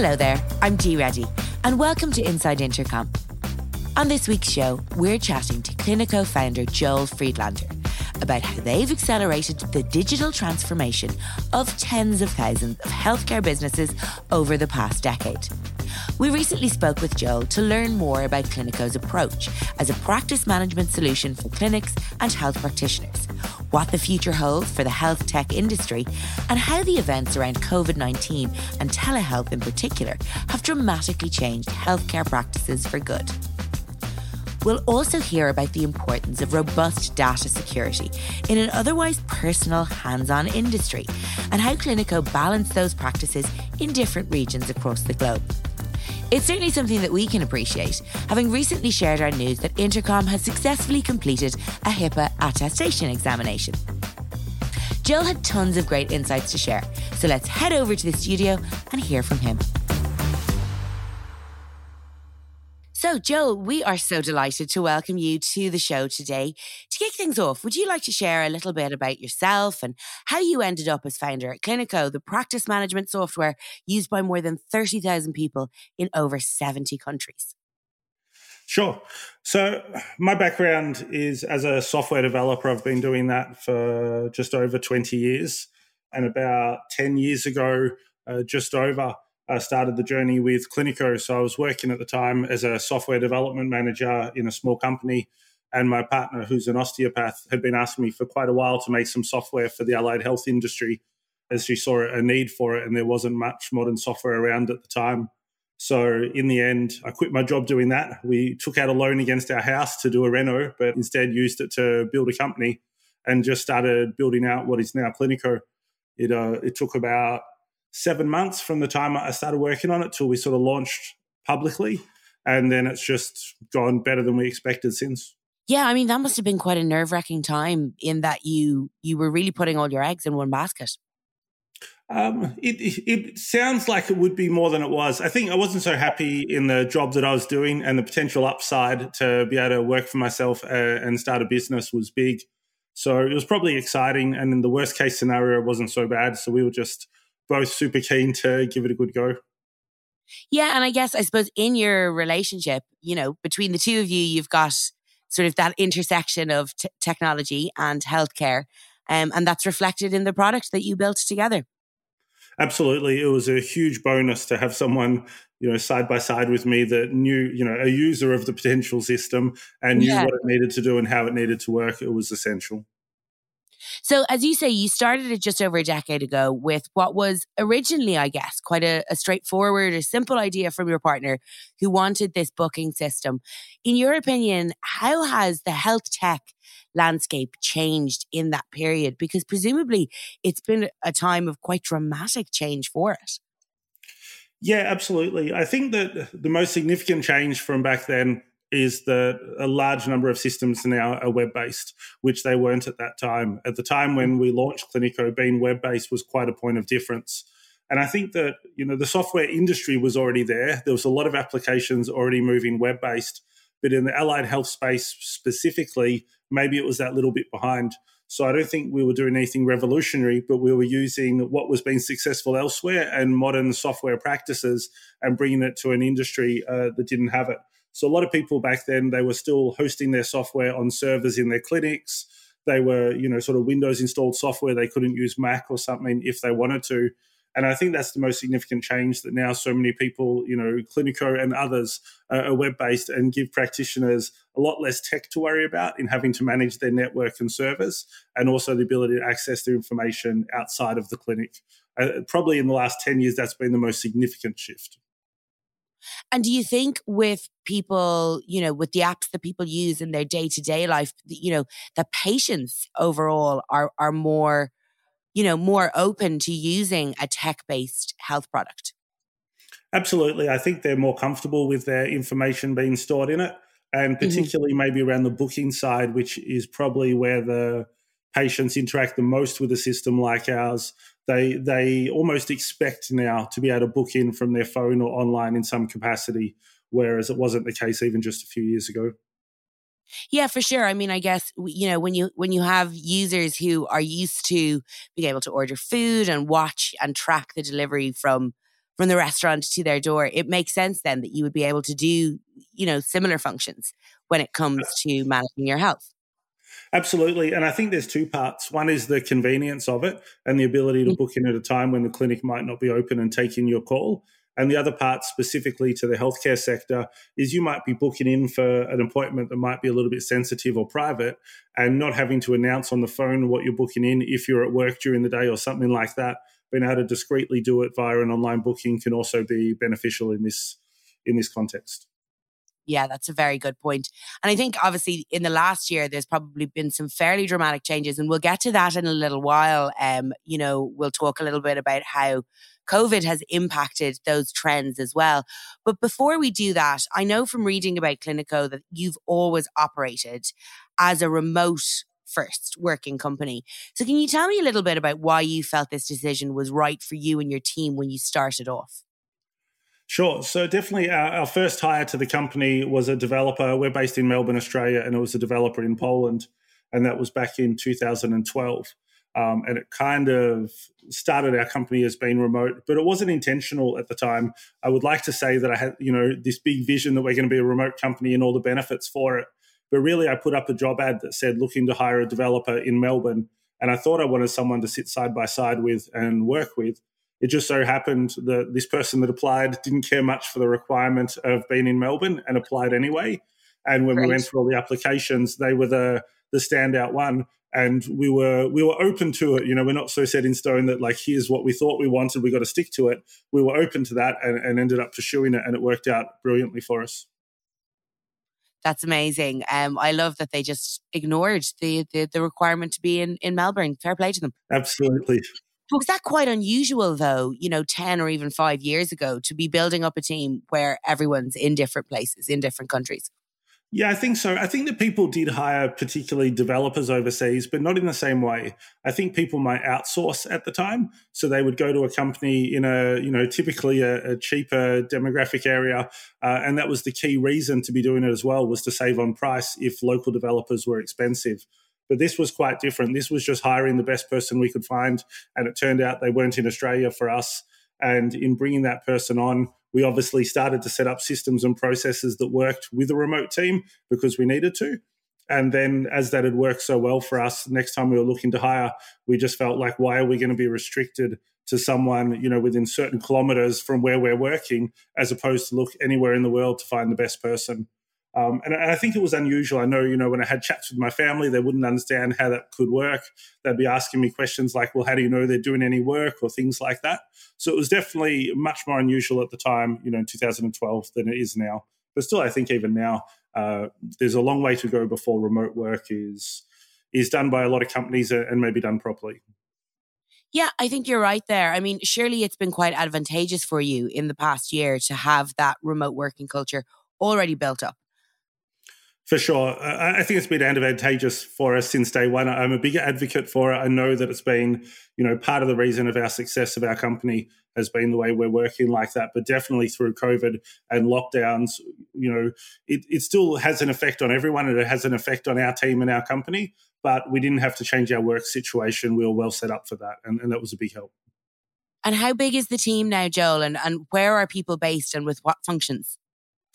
Hello there, I'm G Reddy, and welcome to Inside Intercom. On this week's show, we're chatting to Cliniko founder Joel Friedlander about how they've accelerated the digital transformation of tens of thousands of healthcare businesses over the past decade. We recently spoke with Joel to learn more about Cliniko's approach as a practice management solution for clinics and health practitioners, what the future holds for the health tech industry, and how the events around COVID 19 and telehealth in particular have dramatically changed healthcare practices for good. We'll also hear about the importance of robust data security in an otherwise personal, hands on industry and how Clinico balance those practices in different regions across the globe. It's certainly something that we can appreciate, having recently shared our news that Intercom has successfully completed a HIPAA attestation examination. Joel had tons of great insights to share, so let's head over to the studio and hear from him. So, Joel, we are so delighted to welcome you to the show today. To kick things off, would you like to share a little bit about yourself and how you ended up as founder at Cliniko, the practice management software used by more than 30,000 people in over 70 countries? Sure. So, my background is as a software developer. I've been doing that for just over 20 years. And about 10 years ago, uh, just over, uh, started the journey with Cliniko. So I was working at the time as a software development manager in a small company. And my partner, who's an osteopath, had been asking me for quite a while to make some software for the allied health industry as she saw a need for it. And there wasn't much modern software around at the time. So in the end, I quit my job doing that. We took out a loan against our house to do a reno, but instead used it to build a company and just started building out what is now Cliniko. It, uh, it took about seven months from the time I started working on it till we sort of launched publicly. And then it's just gone better than we expected since. Yeah, I mean that must have been quite a nerve wracking time in that you you were really putting all your eggs in one basket. Um, it, it sounds like it would be more than it was. I think I wasn't so happy in the job that I was doing, and the potential upside to be able to work for myself uh, and start a business was big. So it was probably exciting, and in the worst case scenario, it wasn't so bad. So we were just both super keen to give it a good go. Yeah, and I guess I suppose in your relationship, you know, between the two of you, you've got sort of that intersection of t- technology and healthcare, um, and that's reflected in the product that you built together. Absolutely, it was a huge bonus to have someone you know side by side with me that knew you know a user of the potential system and knew yeah. what it needed to do and how it needed to work. It was essential. So, as you say, you started it just over a decade ago with what was originally, I guess, quite a, a, straightforward, a simple idea from your partner who wanted this booking system. In your opinion, how has the health tech landscape changed in that period? Because presumably it's been a time of quite dramatic change for it. Yeah, absolutely. I think that the most significant change from back then is that a large number of systems now are web based, which they weren't at that time. At the time when we launched Cliniko, being web based was quite a point of difference. And I think that you know the software industry was already there. There was a lot of applications already moving web based, but in the allied health space specifically, maybe it was that little bit behind. So I don't think we were doing anything revolutionary, but we were using what was being successful elsewhere and modern software practices and bringing it to an industry uh, that didn't have it. So a lot of people back then they were still hosting their software on servers in their clinics. They were, you know, sort of Windows installed software. They couldn't use Mac or something if they wanted to. And I think that's the most significant change that now so many people, you know, Cliniko and others are web based and give practitioners a lot less tech to worry about in having to manage their network and servers and also the ability to access their information outside of the clinic. Uh, probably in the last 10 years, that's been the most significant shift. And do you think with people, you know, with the apps that people use in their day to day life, you know, the patients overall are are more, you know, more open to using a tech based health product? Absolutely. I think they're more comfortable with their information being stored in it. And mm-hmm. particularly mm-hmm. maybe around the booking side, which is probably where the patients interact the most with a system like ours, they they almost expect now to be able to book in from their phone or online in some capacity, whereas it wasn't the case even just a few years ago. Yeah, for sure. I mean, I guess you know when you when you have users who are used to being able to order food and watch and track the delivery from from the restaurant to their door, it makes sense then that you would be able to do, you know, similar functions when it comes to managing your health. Absolutely. And I think there's two parts. One is the convenience of it and the ability to mm. book in at a time when the clinic might not be open and taking your call. And the other part, specifically to the healthcare sector, is you might be booking in for an appointment that might be a little bit sensitive or private and not having to announce on the phone what you're booking in if you're at work during the day or something like that. Being able to discreetly do it via an online booking can also be beneficial in this in this context. Yeah, that's a very good point. And I think obviously in the last year, there's probably been some fairly dramatic changes, and we'll get to that in a little while. Um, you know, we'll talk a little bit about how COVID has impacted those trends as well. But before we do that, I know from reading about Cliniko that you've always operated as a remote first working company. So can you tell me a little bit about why you felt this decision was right for you and your team when you started off? Sure. So definitely our, our, first hire to the company was a developer. We're based in Melbourne, Australia, and it was a developer in Poland. And that was back in 2012. Um, and it kind of started our company as being remote, but it wasn't intentional at the time. I would like to say that I had, you know, this big vision that we're going to be a remote company and all the benefits for it. But really, I put up a job ad that said looking to hire a developer in Melbourne. And I thought I wanted someone to sit side by side with and work with. It just so happened that this person that applied didn't care much for the requirement of being in Melbourne and applied anyway. And when Great. we went through all the applications, they were the the standout one. And we were we were open to it. You know, we're not so set in stone that like here's what we thought we wanted, we got to stick to it. We were open to that and, and ended up pursuing it, and it worked out brilliantly for us. That's amazing. Um, I love that they just ignored the, the the requirement to be in in Melbourne. Fair play to them. Absolutely. Was that quite unusual, though, you know, 10 or even five years ago to be building up a team where everyone's in different places, in different countries? Yeah, I think so. I think that people did hire particularly developers overseas, but not in the same way. I think people might outsource at the time. So they would go to a company in a, you know, typically a, a cheaper demographic area. Uh, and that was the key reason to be doing it as well was to save on price if local developers were expensive. But this was quite different. This was just hiring the best person we could find. And it turned out they weren't in Australia for us. And in bringing that person on, we obviously started to set up systems and processes that worked with a remote team because we needed to. And then, as that had worked so well for us, next time we were looking to hire, we just felt like, why are we going to be restricted to someone, you know, within certain kilometers from where we're working, as opposed to look anywhere in the world to find the best person? Um, and, and, I think it was unusual. I know, you know, when I had chats with my family, they wouldn't understand how that could work. They'd be asking me questions like, well, how do you know they're doing any work or things like that? So it was definitely much more unusual at the time, you know, in 2012 than it is now. But still, I think even now, uh, there's a long way to go before remote work is is done by a lot of companies and maybe done properly. Yeah, I think you're right there. I mean, surely it's been quite advantageous for you in the past year to have that remote working culture already built up. For sure. I think it's been advantageous for us since day one. I'm a big advocate for it. I know that it's been, you know, part of the reason of our success of our company has been the way we're working like that. But definitely through COVID and lockdowns, you know, it, it still has an effect on everyone and it has an effect on our team and our company. But we didn't have to change our work situation. We were well set up for that. And, and that was a big help. And how big is the team now, Joel? And, and where are people based and with what functions?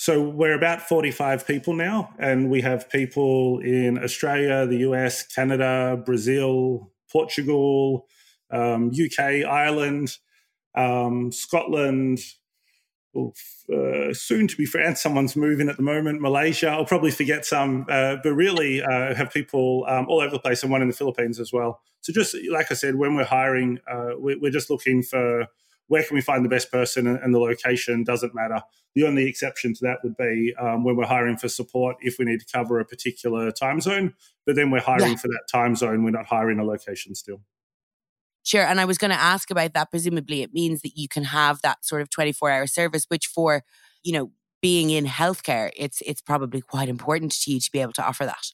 So we're about 45 people now, and we have people in Australia, the US, Canada, Brazil, Portugal, um, UK, Ireland, um, Scotland, uh, soon to be France. Someone's moving at the moment. Malaysia. I'll probably forget some, uh, but really uh, have people um, all over the place, and one in the Philippines as well. So just like I said, when we're hiring, uh, we're just looking for where can we find the best person and, the location doesn't matter. The only exception to that would be um, when we're hiring for support if we need to cover a particular time zone, but then we're hiring yeah. for that time zone. We're not hiring a location still. Sure. And I was going to ask about that. Presumably, it means that you can have that sort of 24 hour service, which for, you know, being in healthcare, it's it's probably quite important to you to be able to offer that.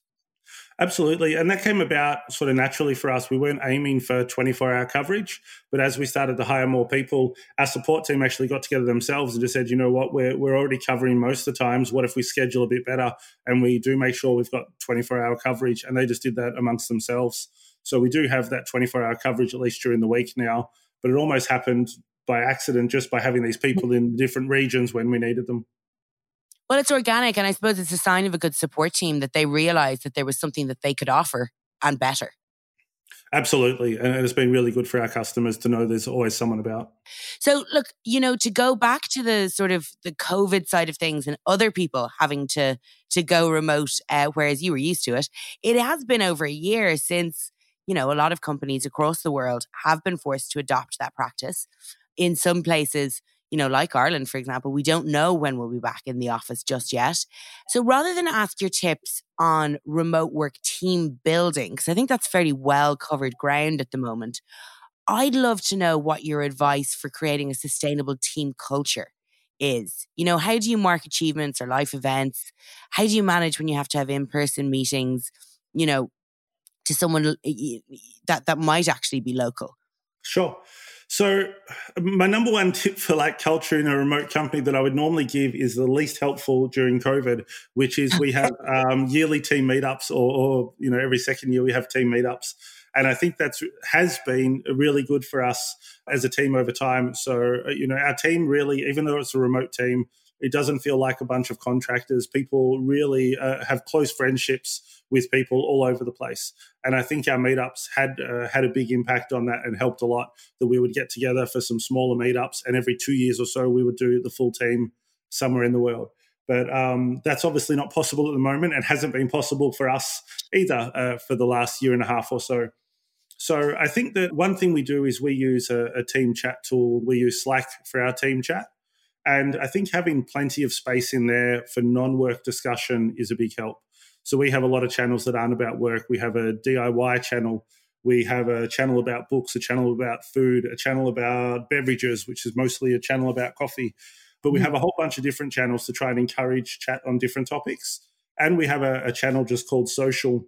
Absolutely. And that came about sort of naturally for us. We weren't aiming for 24 hour coverage, but as we started to hire more people, our support team actually got together themselves and just said, you know what, we're, we're already covering most of the times. What if we schedule a bit better and we do make sure we've got 24 hour coverage? And they just did that amongst themselves. So we do have that 24 hour coverage at least during the week now. but it almost happened by accident just by having these people in different regions when we needed them. Well, it's organic, and I suppose it's a sign of a good support team that they realized that there was something that they could offer and better. Absolutely. And it's been really good for our customers to know there's always someone about. So, look, you know, to go back to the sort of the COVID side of things and other people having to to go remote, uh, whereas you were used to it, it has been over a year since, you know, a lot of companies across the world have been forced to adopt that practice. In some places, you know, like Ireland, for example, we don't know when we'll be back in the office just yet. So rather than ask your tips on remote work team building, because I think that's fairly well covered ground at the moment, I'd love to know what your advice for creating a sustainable team culture is. You know, how do you mark achievements or life events? How do you manage when you have to have in person meetings, you know, to someone that, that might actually be local? Sure. So, my number one tip for like culture in a remote company that I would normally give is the least helpful during COVID, which is we have um, yearly team meetups, or, or you know every second year we have team meetups, and I think that's has been really good for us as a team over time. So, uh, you know, our team really, even though it's a remote team, it doesn't feel like a bunch of contractors. People really uh, have close friendships with people all over the place, and I think our meetups had uh, had a big impact on that and helped a lot. That we would get together for some smaller meetups, and every two years or so we would do the full team somewhere in the world. But um, that's obviously not possible at the moment, and hasn't been possible for us either uh, for the last year and a half or so. So I think that one thing we do is we use a, a team chat tool. We use Slack for our team chat. And I think having plenty of space in there for non work discussion is a big help. So we have a lot of channels that aren't about work. We have a DIY channel. We have a channel about books, a channel about food, a channel about beverages, which is mostly a channel about coffee. But we mm. have a whole bunch of different channels to try and encourage chat on different topics. And we have a, a channel just called social,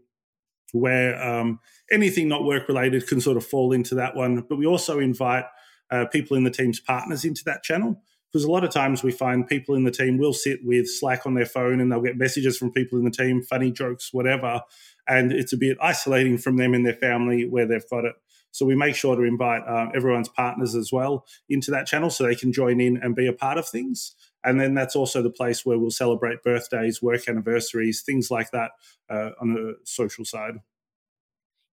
where um, anything not work related can sort of fall into that one. But we also invite uh, people in the team's partners into that channel because a lot of times we find people in the team will sit with Slack on their phone and they'll get messages from people in the team, funny jokes, whatever, and it's a bit isolating from them and their family where they've got it. So we make sure to invite uh, everyone's partners as well into that channel so they can join in and be a part of things. And then that's also the place where we'll celebrate birthdays, work anniversaries, things like that uh, on a social side.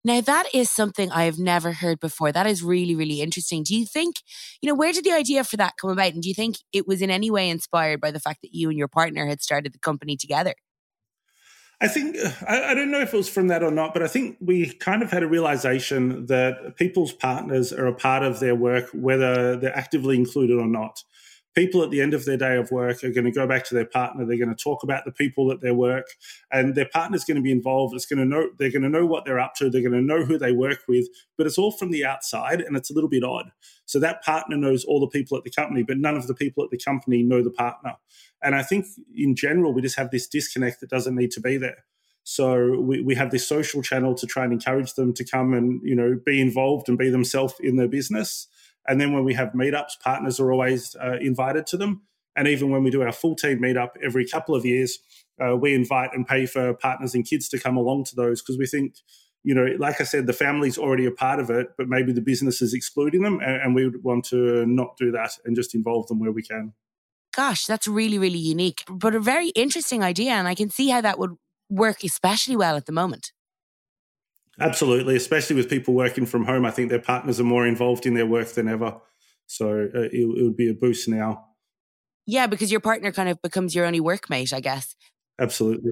Now, that is something I have never heard before. That is really, really interesting. Do you think, you know, where did the idea for that come about? And do you think it was in any way inspired by the fact that you and your partner had started the company together? I think, I, I, don't know if it was from that or not, but I think we kind of had a realization that people's partners are a part of their work, whether they're actively included or not people at the end of their day of work are going to go back to their partner. They're going to talk about the people at their work, and their partner's going to be involved. It's going to know they're going to know what they're up to. They're going to know who they work with, but it's all from the outside, and it's a little bit odd. So that partner knows all the people at the company, but none of the people at the company know the partner. And I think in general, we just have this disconnect that doesn't need to be there. So we, we have this social channel to try and encourage them to come and you know be involved and be themselves in their business. And then when we have meetups, partners are always uh, invited to them. And even when we do our full team meetup every couple of years, uh, we invite and pay for partners and kids to come along to those because we think, you know, like I said, the family's already a part of it, but maybe the business is excluding them. And, and we would want to not do that and just involve them where we can. Gosh, that's really, really unique, but a very interesting idea. And I can see how that would work especially well at the moment. Absolutely, especially with people working from home. I think their partners are more involved in their work than ever. So uh, it, it would be a boost now. Yeah, because your partner kind of becomes your only workmate, I guess. Absolutely.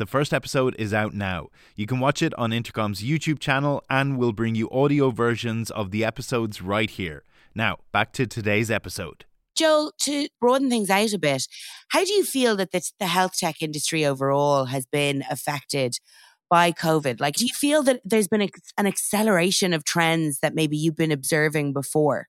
The first episode is out now. You can watch it on Intercom's YouTube channel, and we'll bring you audio versions of the episodes right here. Now, back to today's episode. Joel, to broaden things out a bit, how do you feel that the, the health tech industry overall has been affected by COVID? Like, do you feel that there's been a, an acceleration of trends that maybe you've been observing before?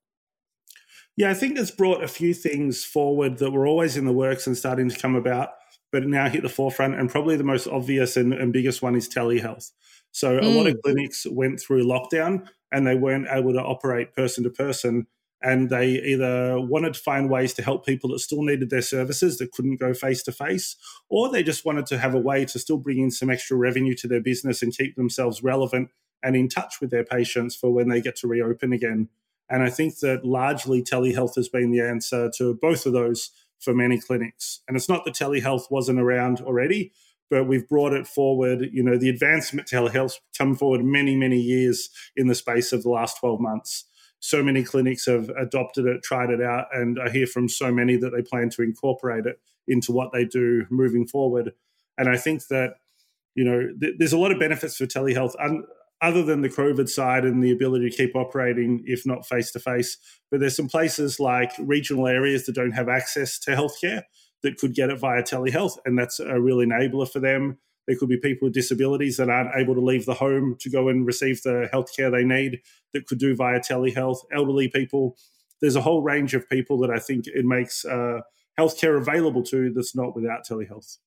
Yeah, I think it's brought a few things forward that were always in the works and starting to come about, but now hit the forefront. And probably the most obvious and, and biggest one is telehealth. So mm. a lot of mm. clinics went through lockdown and they weren't able to operate person to person and they either wanted to find ways to help people that still needed their services that couldn't go face to face, or they just wanted to have a way to still bring in some extra revenue to their business and keep themselves relevant and in touch with their patients for when they get to reopen again. And I think that largely telehealth has been the answer to both of those for many clinics. And it's not that telehealth wasn't around already, but we've brought it forward. You know, the advancement telehealth come forward many, many years in the space of the last 12 months so many clinics have adopted it, tried it out, and I hear from so many that they plan to incorporate it into what they do moving forward. And I think that you know th- there's a lot of benefits for telehealth, other than the COVID side and the ability to keep operating, if not face to face. But there's some places like regional areas that don't have access to healthcare that could get it via telehealth, and that's a real enabler for them. There could be people with disabilities that aren't able to leave the home to go and receive the healthcare they need that could do via telehealth, elderly people. There's a whole range of people that I think it makes uh, healthcare available to that's not without telehealth.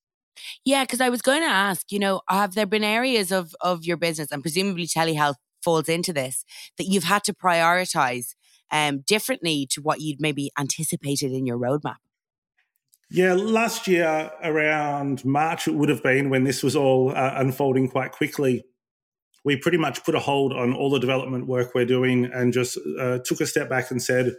Yeah, because I was going to ask, you know, have there been areas of of your business, and presumably telehealth falls into this, that you've had to prioritize um, differently to what you'd maybe anticipated in your roadmap? Yeah, last year around March, it would have been when this was all uh, unfolding quite quickly. We pretty much put a hold on all the development work we're doing and just uh, took a step back and said,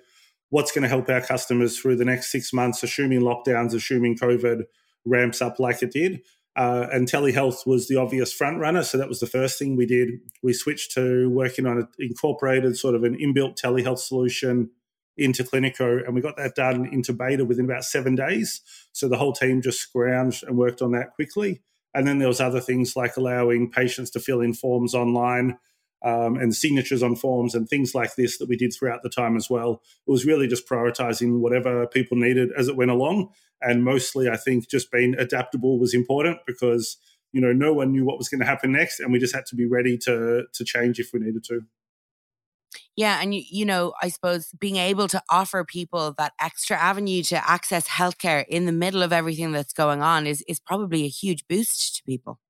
what's going to help our customers through the next six months, assuming lockdowns, assuming COVID ramps up like it did. Uh, and telehealth was the obvious front runner. So that was the first thing we did. We switched to working on an incorporated sort of an inbuilt telehealth solution into Cliniko, and we got that done into beta within about seven days. So the whole team just scrounged and worked on that quickly. And then there was other things like allowing patients to fill in forms online um, and signatures on forms and things like this that we did throughout the time as well. It was really just prioritizing whatever people needed as it went along, and mostly I think just being adaptable was important because you know no one knew what was going to happen next, and we just had to be ready to to change if we needed to. Yeah. And, you, you know, I suppose being able to offer people that extra avenue to access healthcare in the middle of everything that's going on is, is probably a huge boost to people.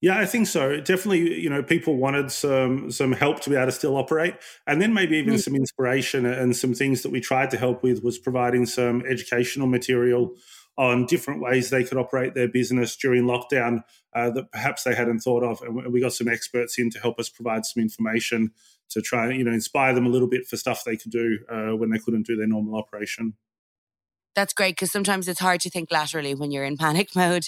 Yeah, I think so. Definitely, you know, people wanted some some help to be able to still operate, and then maybe even mm. some inspiration and some things that we tried to help with was providing some educational material on different ways they could operate their business during lockdown uh, that perhaps they hadn't thought of, and we got some experts in to help us provide some information to try and you know inspire them a little bit for stuff they could do uh, when they couldn't do their normal operation. That's great because sometimes it's hard to think laterally when you're in panic mode.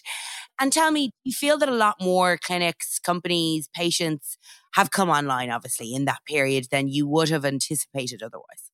And tell me, you feel that a lot more clinics, companies, patients have come online, obviously, in that period than you would have anticipated otherwise?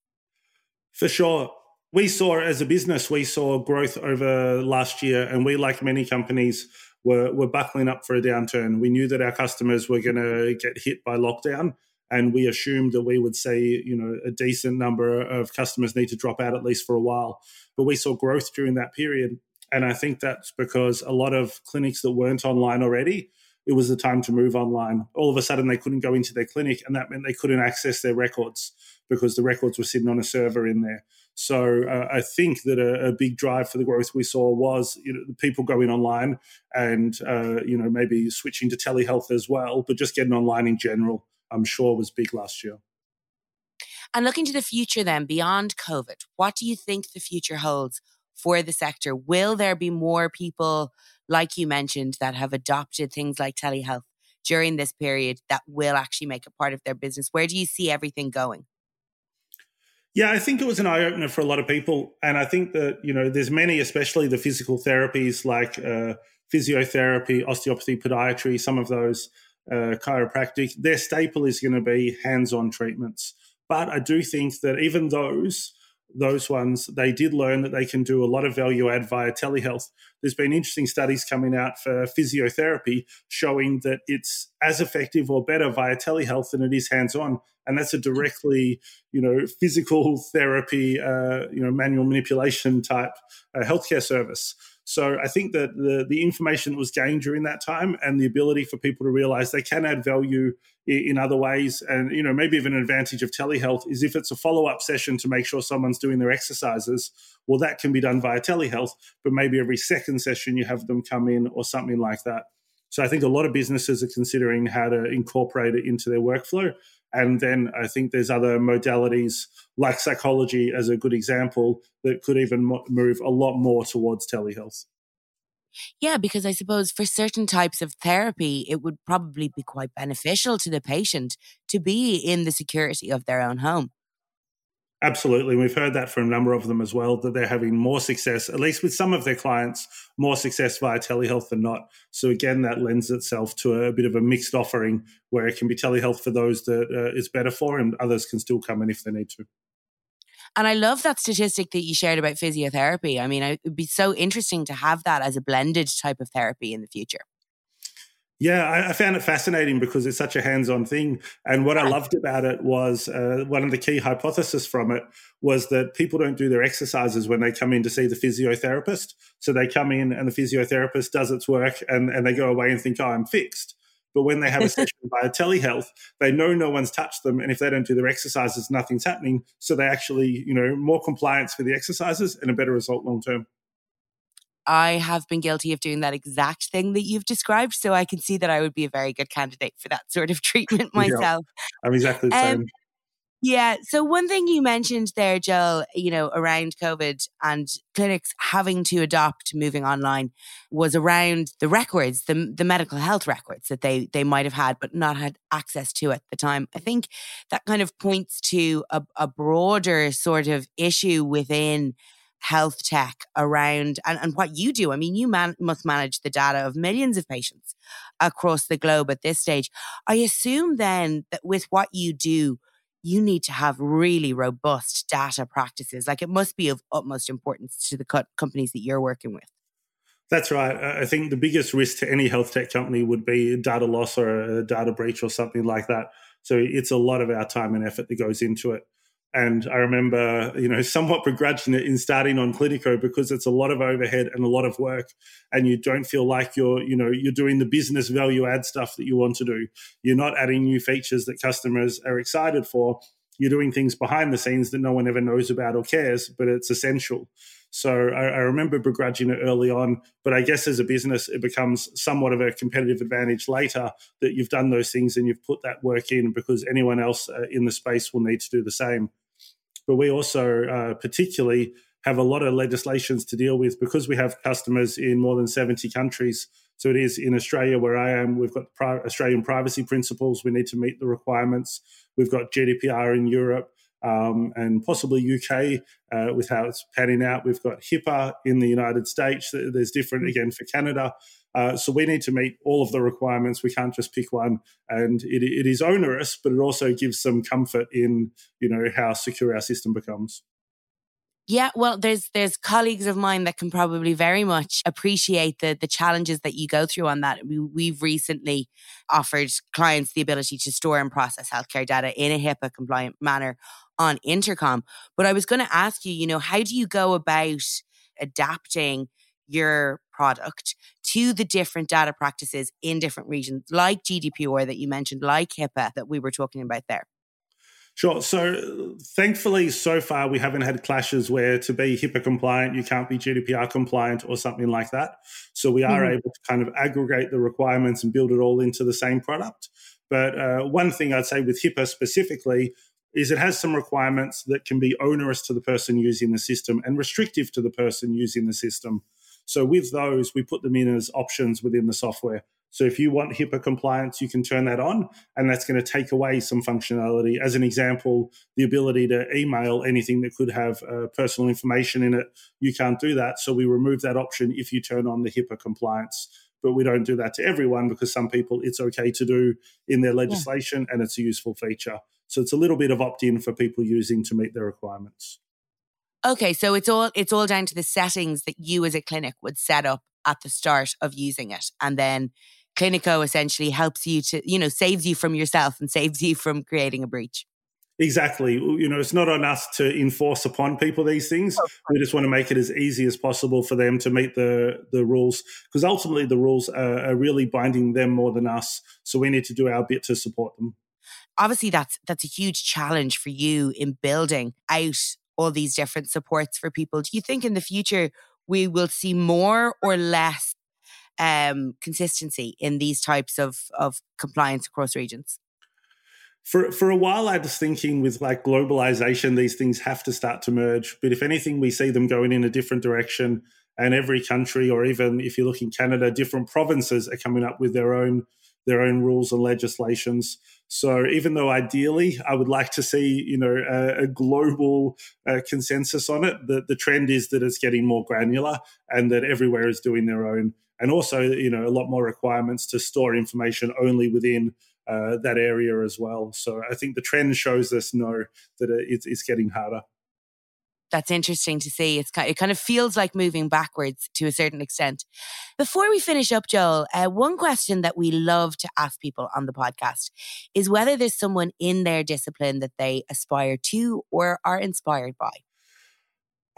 For sure. We saw as a business, we saw growth over last year, and we, like many companies, were, were buckling up for a downturn. We knew that our customers were going to get hit by lockdown, and we assumed that we would see you know a decent number of customers need to drop out at least for a while. But we saw growth during that period and i think that's because a lot of clinics that weren't online already it was the time to move online. All of a sudden they couldn't go into their clinic and that meant they couldn't access their records because the records were sitting on a server in there. So uh, I think that a, a, big drive for the growth we saw was you know, people going online and uh, you know maybe switching to telehealth as well, but just getting online in general. I'm sure was big last year. And looking to the future then, beyond COVID, what do you think the future holds for the sector? Will there be more people, like you mentioned, that have adopted things like telehealth during this period that will actually make it part of their business? Where do you see everything going? Yeah, I think it was an eye opener for a lot of people, and I think that you know there's many, especially the physical therapies like uh, physiotherapy, osteopathy, podiatry, some of those uh, chiropractic. Their staple is going to be hands-on treatments, but I do think that even those those ones, they did learn that they can do a lot of value add via telehealth. There's been interesting studies coming out for physiotherapy showing that it's as effective or better via telehealth than it is hands on. And that's a directly, you know, physical therapy, uh, you know, manual manipulation type uh, healthcare service. So I think that the, the information that was gained during that time and the ability for people to realize they can add value in, other ways, and you know maybe even an advantage of telehealth is if it's a follow up session to make sure someone's doing their exercises. Well, that can be done via telehealth, but maybe every second session you have them come in or something like that. So I think a lot of businesses are considering how to incorporate it into their workflow. And then I think there's other modalities like psychology as a good example that could even move a lot more towards telehealth. Yeah, because I suppose for certain types of therapy, it would probably be quite beneficial to the patient to be in the security of their own home. Absolutely. We've heard that from a number of them as well, that they're having more success, at least with some of their clients, more success via telehealth than not. So, again, that lends itself to a bit of a mixed offering where it can be telehealth for those that uh, is better for, and others can still come in if they need to. And I love that statistic that you shared about physiotherapy. I mean, it would be so interesting to have that as a blended type of therapy in the future. Yeah, I, I, found it fascinating because it's such a hands-on thing. And what I loved about it was uh, one of the key hypotheses from it was that people don't do their exercises when they come in to see the physiotherapist. So they come in and the physiotherapist does its work and, and they go away and think, oh, I'm fixed. But when they have a session via telehealth, they know no one's touched them. And if they don't do their exercises, nothing's happening. So they actually, you know, more compliance for the exercises and a better result long term. I have been guilty of doing that exact thing that you've described. So I can see that I would be a very good candidate for that sort of treatment myself. Yeah, I'm exactly the um, same. Yeah. So one thing you mentioned there, Joel, you know, around COVID and clinics having to adopt moving online was around the records, the the medical health records that they they might have had but not had access to at the time. I think that kind of points to a, a broader sort of issue within health tech around and, and what you do. I mean, you man, must manage the data of millions of patients across the globe at this stage. I assume then that with what you do, you need to have really robust data practices. Like it must be of utmost importance to the co- companies that you're working with. That's right. I think the biggest risk to any health tech company would be data loss or a data breach or something like that. So it's a lot of our time and effort that goes into it. And I remember, you know, somewhat begrudging it in starting on Cliniko because it's a lot of overhead and a lot of work, and you don't feel like you're, you know, you're doing the business value add stuff that you want to do. You're not adding new features that customers are excited for. You're doing things behind the scenes that no one ever knows about or cares, but it's essential. So I, I, remember begrudging it early on, but I guess as a business, it becomes somewhat of a competitive advantage later that you've done those things and you've put that work in because anyone else uh, in the space will need to do the same. But we also, uh, particularly, have a lot of legislations to deal with because we have customers in more than 70 countries. So it is in Australia where I am. We've got pri- Australian privacy principles. We need to meet the requirements. We've got GDPR in Europe um, and possibly UK uh, with how it's panning out. We've got HIPAA in the United States. There's different again for Canada. Uh, so we need to meet all of the requirements. We can't just pick one, and it, it is onerous, but it also gives some comfort in you know how secure our system becomes. Yeah, well, there's there's colleagues of mine that can probably very much appreciate the the challenges that you go through on that. We, we've recently offered clients the ability to store and process healthcare data in a HIPAA compliant manner on Intercom. But I was going to ask you, you know, how do you go about adapting your product to the different data practices in different regions, like GDPR that you mentioned, like HIPAA that we were talking about there? Sure. So thankfully, so far, we haven't had clashes where to be HIPAA compliant, you can't be GDPR compliant or something like that. So we are mm-hmm. able to kind of aggregate the requirements and build it all into the same product. But uh, one thing I'd say with HIPAA specifically is it has some requirements that can be onerous to the person using the system and restrictive to the person using the system. So with those, we put them in as options within the software. So if you want HIPAA compliance, you can turn that on, and that's going to take away some functionality. As an example, the ability to email anything that could have uh, personal information in it, you can't do that. So we remove that option if you turn on the HIPAA compliance. But we don't do that to everyone because some people it's okay to do in their legislation yeah. and it's a useful feature. So it's a little bit of opt in for people using to meet their requirements. Okay, so it's all it's all down to the settings that you as a clinic would set up at the start of using it. And then Cliniko essentially helps you to, you know, saves you from yourself and saves you from creating a breach. Exactly. You know, it's not on us to enforce upon people these things. We just want to make it as easy as possible for them to meet the the rules, because ultimately the rules are, are really binding them more than us. So we need to do our bit to support them. Obviously, that's that's a huge challenge for you in building out all these different supports for people. Do you think in the future we will see more or less um, consistency in these types of, of compliance across regions? For, for a while, I was thinking with like globalization, these things have to start to merge. But if anything, we see them going in a different direction. And every country, or even if you look in Canada, different provinces are coming up with their own their own rules and legislations. So even though ideally I would like to see, you know, a, a global uh, consensus on it, the, the trend is that it's getting more granular and that everywhere is doing their own and also you know a lot more requirements to store information only within uh, that area as well. So I think the trend shows us no that it's, it's getting harder. That's interesting to see. It's it kind of feels like moving backwards to a certain extent. Before we finish up, Joel, uh, one question that we love to ask people on the podcast is whether there's someone in their discipline that they aspire to or are inspired by.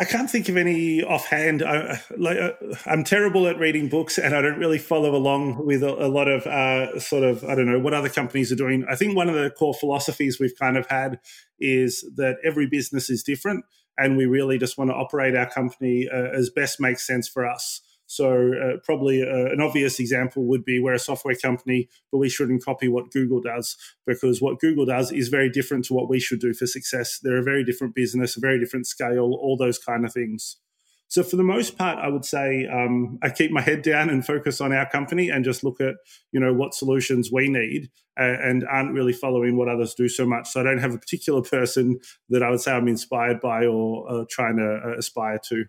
I can't think of any offhand. I, like, uh, I'm terrible at reading books, and I don't really follow along with a, a lot of uh, sort of I don't know what other companies are doing. I think one of the core philosophies we've kind of had is that every business is different, and we really just want to operate our company uh, as best makes sense for us. So, uh, probably uh, an obvious example would be we're a software company, but we shouldn't copy what Google does because what Google does is very different to what we should do for success. They're a very different business, a very different scale, all those kind of things. So, for the most part, I would say um, I keep my head down and focus on our company and just look at you know what solutions we need uh, and aren't really following what others do so much. So, I don't have a particular person that I would say I'm inspired by or uh, trying to uh, aspire to.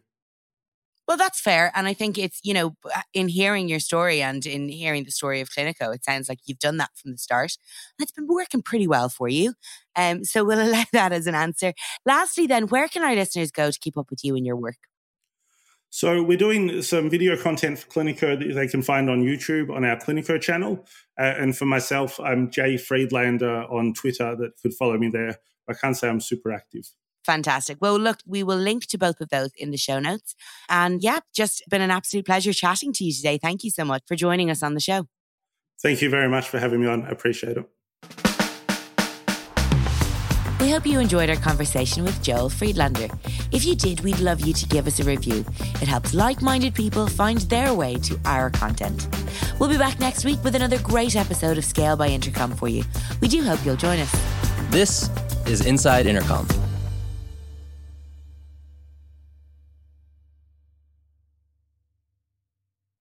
Well, that's fair. And I think it's, you know, in hearing your story and in hearing the story of Cliniko, it sounds like you've done that from the start. And it's been working pretty well for you. Um, so we'll allow that as an answer. Lastly, then, where can our listeners go to keep up with you and your work? So we're doing some video content for Cliniko that they can find on YouTube on our Cliniko channel. Uh, and for myself, I'm Jay Friedlander on Twitter that could follow me there. I can't say I'm super active. Fantastic. Well, look, we will link to both of those in the show notes. And yeah, just been an absolute pleasure chatting to you today. Thank you so much for joining us on the show. Thank you very much for having me on. I appreciate it. We hope you enjoyed our conversation with Joel Friedlander. If you did, we'd love you to give us a review. It helps like minded people find their way to our content. We'll be back next week with another great episode of Scale by Intercom for you. We do hope you'll join us. This is Inside Intercom